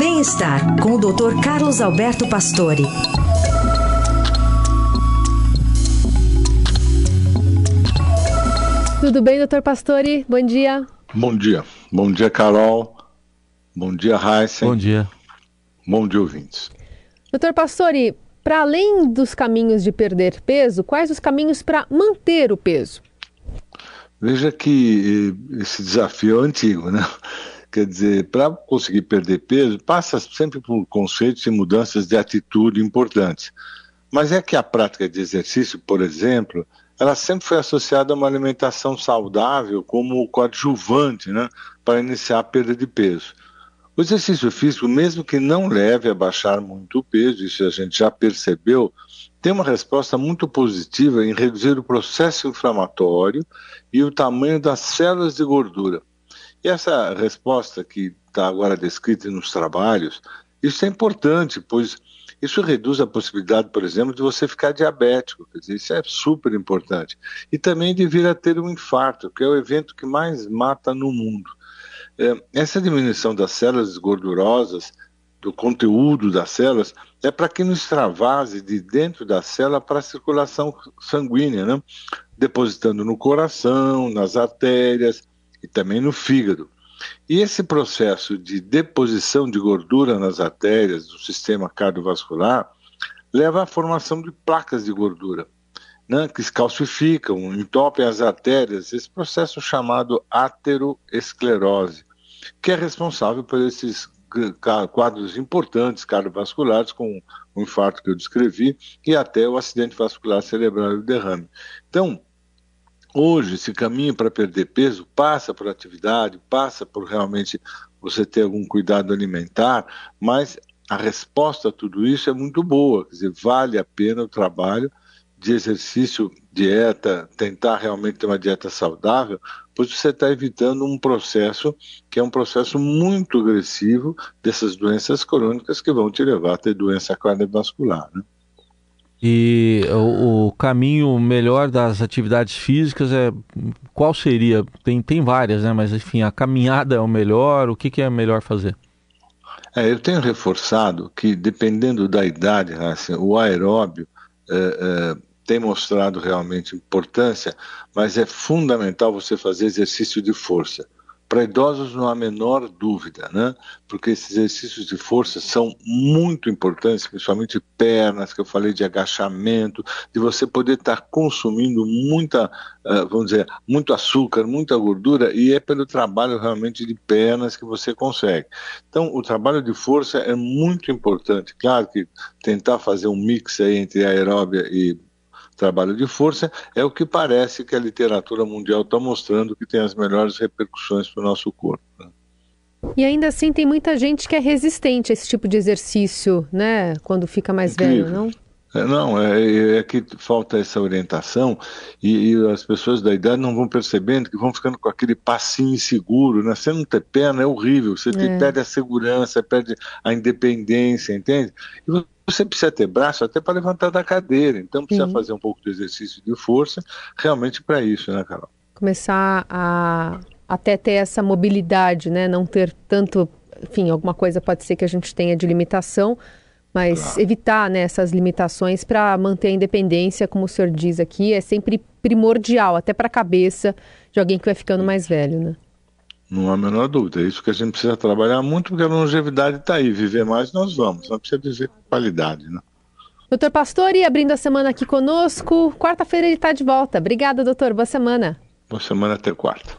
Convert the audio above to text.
Bem-estar com o Dr. Carlos Alberto Pastore. Tudo bem, doutor Pastore? Bom dia. Bom dia. Bom dia, Carol. Bom dia, Heisen. Bom dia. Bom dia, ouvintes. Doutor Pastore, para além dos caminhos de perder peso, quais os caminhos para manter o peso? Veja que eh, esse desafio é antigo, né? Quer dizer, para conseguir perder peso, passa sempre por conceitos e mudanças de atitude importantes. Mas é que a prática de exercício, por exemplo, ela sempre foi associada a uma alimentação saudável como coadjuvante né, para iniciar a perda de peso. O exercício físico, mesmo que não leve a baixar muito o peso, isso a gente já percebeu, tem uma resposta muito positiva em reduzir o processo inflamatório e o tamanho das células de gordura. E essa resposta que está agora descrita nos trabalhos, isso é importante, pois isso reduz a possibilidade, por exemplo, de você ficar diabético. Quer dizer, isso é super importante. E também de vir a ter um infarto, que é o evento que mais mata no mundo. É, essa diminuição das células gordurosas, do conteúdo das células, é para que não extravase de dentro da célula para a circulação sanguínea, né? depositando no coração, nas artérias e também no fígado. E esse processo de deposição de gordura nas artérias do sistema cardiovascular leva à formação de placas de gordura, né, que calcificam, entopem as artérias, esse processo chamado ateroesclerose, que é responsável por esses quadros importantes cardiovasculares, com o infarto que eu descrevi, e até o acidente vascular cerebral e o derrame. Então, Hoje, esse caminho para perder peso passa por atividade, passa por realmente você ter algum cuidado alimentar, mas a resposta a tudo isso é muito boa, quer dizer, vale a pena o trabalho de exercício, dieta, tentar realmente ter uma dieta saudável, pois você está evitando um processo que é um processo muito agressivo dessas doenças crônicas que vão te levar a ter doença cardiovascular. Né? E o, o, caminho melhor das atividades físicas é qual seria? Tem, tem várias, né? Mas enfim, a caminhada é o melhor. O que, que é melhor fazer? É, eu tenho reforçado que dependendo da idade, assim, o aeróbio é, é, tem mostrado realmente importância, mas é fundamental você fazer exercício de força. Para idosos não há a menor dúvida, né? Porque esses exercícios de força são muito importantes, principalmente pernas, que eu falei de agachamento, de você poder estar consumindo muita, uh, vamos dizer, muito açúcar, muita gordura, e é pelo trabalho realmente de pernas que você consegue. Então, o trabalho de força é muito importante. Claro que tentar fazer um mix aí entre aeróbia e trabalho de força, é o que parece que a literatura mundial está mostrando que tem as melhores repercussões para o nosso corpo. Né? E ainda assim tem muita gente que é resistente a esse tipo de exercício, né? Quando fica mais Incrível. velho, não? É, não, é, é, que falta essa orientação e, e, as pessoas da idade não vão percebendo que vão ficando com aquele passinho inseguro, né? Você não ter perna é horrível, você é. perde a segurança, perde a independência, entende? E você precisa ter braço até para levantar da cadeira, então precisa Sim. fazer um pouco de exercício de força realmente para isso, né, Carol? Começar a até ter essa mobilidade, né? Não ter tanto, enfim, alguma coisa pode ser que a gente tenha de limitação, mas claro. evitar né, essas limitações para manter a independência, como o senhor diz aqui, é sempre primordial, até para a cabeça de alguém que vai ficando mais velho, né? Não há a menor dúvida. É isso que a gente precisa trabalhar muito, porque a longevidade está aí. Viver mais nós vamos, só precisa viver com qualidade, né? Doutor Pastore, abrindo a semana aqui conosco. Quarta-feira ele está de volta. Obrigada, doutor. Boa semana. Boa semana até quarta.